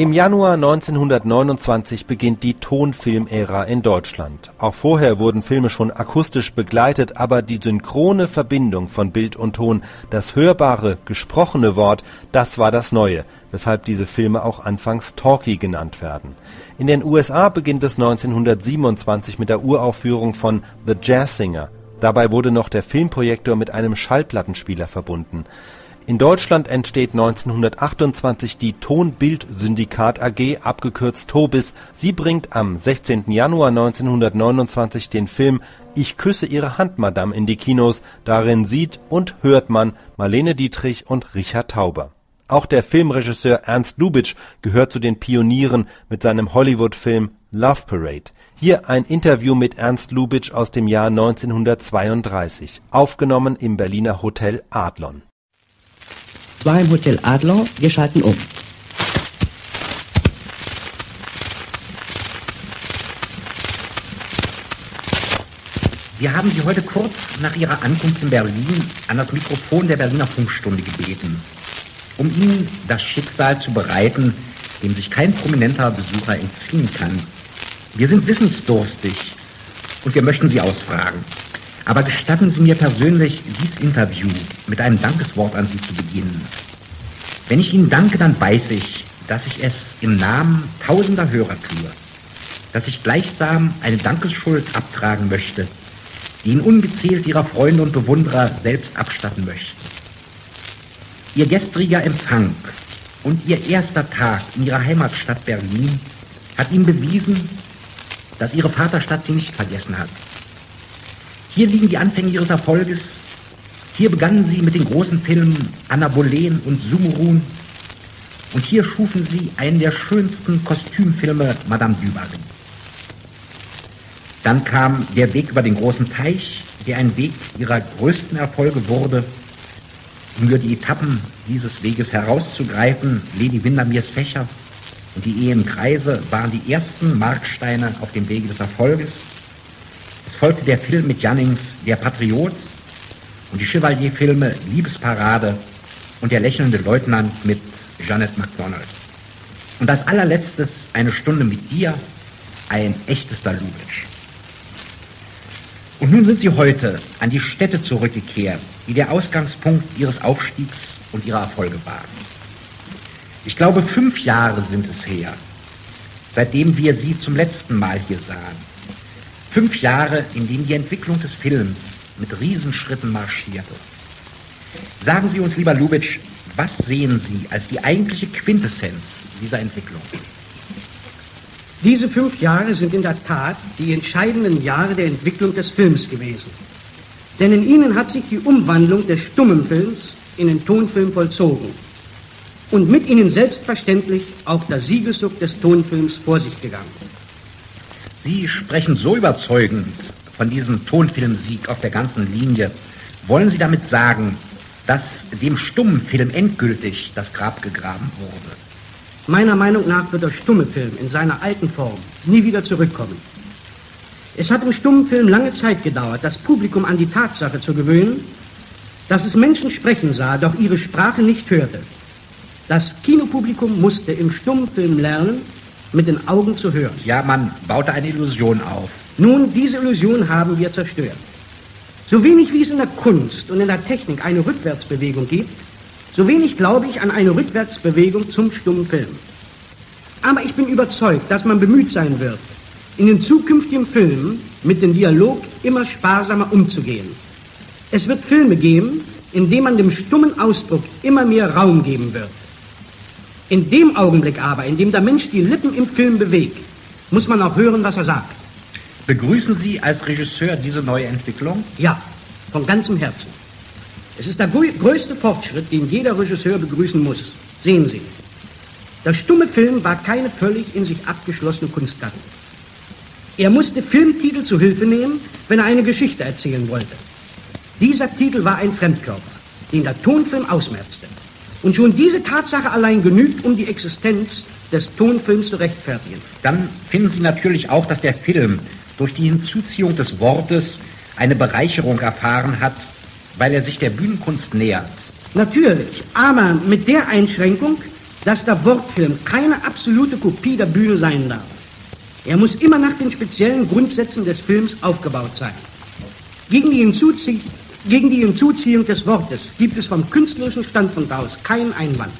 Im Januar 1929 beginnt die Tonfilmära in Deutschland. Auch vorher wurden Filme schon akustisch begleitet, aber die synchrone Verbindung von Bild und Ton, das hörbare, gesprochene Wort, das war das Neue, weshalb diese Filme auch anfangs Talkie genannt werden. In den USA beginnt es 1927 mit der Uraufführung von The Jazz Singer. Dabei wurde noch der Filmprojektor mit einem Schallplattenspieler verbunden. In Deutschland entsteht 1928 die Ton-Bild-Syndikat AG abgekürzt Tobis. Sie bringt am 16. Januar 1929 den Film Ich küsse Ihre Hand, Madame in die Kinos. Darin sieht und hört man Marlene Dietrich und Richard Tauber. Auch der Filmregisseur Ernst Lubitsch gehört zu den Pionieren mit seinem Hollywood-Film Love Parade. Hier ein Interview mit Ernst Lubitsch aus dem Jahr 1932, aufgenommen im Berliner Hotel Adlon war im Hotel Adler, wir schalten um. Wir haben Sie heute kurz nach Ihrer Ankunft in Berlin an das Mikrofon der Berliner Funkstunde gebeten, um Ihnen das Schicksal zu bereiten, dem sich kein prominenter Besucher entziehen kann. Wir sind wissensdurstig und wir möchten Sie ausfragen. Aber gestatten Sie mir persönlich, dieses Interview mit einem Dankeswort an Sie zu beginnen. Wenn ich Ihnen danke, dann weiß ich, dass ich es im Namen tausender Hörer tue, dass ich gleichsam eine Dankesschuld abtragen möchte, die Ihnen ungezählt Ihrer Freunde und Bewunderer selbst abstatten möchte. Ihr gestriger Empfang und Ihr erster Tag in Ihrer Heimatstadt Berlin hat Ihnen bewiesen, dass Ihre Vaterstadt Sie nicht vergessen hat. Hier liegen die Anfänge ihres Erfolges. Hier begannen sie mit den großen Filmen Anna Boleyn und Sumurun. Und hier schufen sie einen der schönsten Kostümfilme Madame du Barry. Dann kam der Weg über den großen Teich, der ein Weg ihrer größten Erfolge wurde. Um nur die Etappen dieses Weges herauszugreifen, Lady Windermeers Fächer und die Ehe im Kreise waren die ersten Marksteine auf dem Wege des Erfolges folgte der Film mit Jannings Der Patriot und die Chevalier-Filme Liebesparade und Der lächelnde Leutnant mit Janet MacDonald. Und als allerletztes eine Stunde mit dir, ein echtes Dalubitsch. Und nun sind Sie heute an die Städte zurückgekehrt, die der Ausgangspunkt Ihres Aufstiegs und Ihrer Erfolge waren. Ich glaube, fünf Jahre sind es her, seitdem wir Sie zum letzten Mal hier sahen. Fünf Jahre, in denen die Entwicklung des Films mit Riesenschritten marschierte. Sagen Sie uns, lieber Lubitsch, was sehen Sie als die eigentliche Quintessenz dieser Entwicklung? Diese fünf Jahre sind in der Tat die entscheidenden Jahre der Entwicklung des Films gewesen. Denn in ihnen hat sich die Umwandlung des stummen Films in den Tonfilm vollzogen. Und mit ihnen selbstverständlich auch der Siegeszug des Tonfilms vor sich gegangen. Sie sprechen so überzeugend von diesem Tonfilmsieg auf der ganzen Linie. Wollen Sie damit sagen, dass dem stummen Film endgültig das Grab gegraben wurde? Meiner Meinung nach wird der stumme Film in seiner alten Form nie wieder zurückkommen. Es hat im stummen Film lange Zeit gedauert, das Publikum an die Tatsache zu gewöhnen, dass es Menschen sprechen sah, doch ihre Sprache nicht hörte. Das Kinopublikum musste im stummen Film lernen, mit den Augen zu hören. Ja, man baute eine Illusion auf. Nun, diese Illusion haben wir zerstört. So wenig wie es in der Kunst und in der Technik eine Rückwärtsbewegung gibt, so wenig glaube ich an eine Rückwärtsbewegung zum stummen Film. Aber ich bin überzeugt, dass man bemüht sein wird, in den zukünftigen Filmen mit dem Dialog immer sparsamer umzugehen. Es wird Filme geben, in denen man dem stummen Ausdruck immer mehr Raum geben wird. In dem Augenblick aber, in dem der Mensch die Lippen im Film bewegt, muss man auch hören, was er sagt. Begrüßen Sie als Regisseur diese neue Entwicklung? Ja, von ganzem Herzen. Es ist der größte Fortschritt, den jeder Regisseur begrüßen muss. Sehen Sie. Der stumme Film war keine völlig in sich abgeschlossene Kunstgattung. Er musste Filmtitel zu Hilfe nehmen, wenn er eine Geschichte erzählen wollte. Dieser Titel war ein Fremdkörper, den der Tonfilm ausmerzte. Und schon diese Tatsache allein genügt, um die Existenz des Tonfilms zu rechtfertigen. Dann finden Sie natürlich auch, dass der Film durch die Hinzuziehung des Wortes eine Bereicherung erfahren hat, weil er sich der Bühnenkunst nähert. Natürlich, aber mit der Einschränkung, dass der Wortfilm keine absolute Kopie der Bühne sein darf. Er muss immer nach den speziellen Grundsätzen des Films aufgebaut sein. Gegen die, Hinzuzie gegen die Hinzuziehung des Wortes gibt es vom künstlerischen Standpunkt aus keinen Einwand.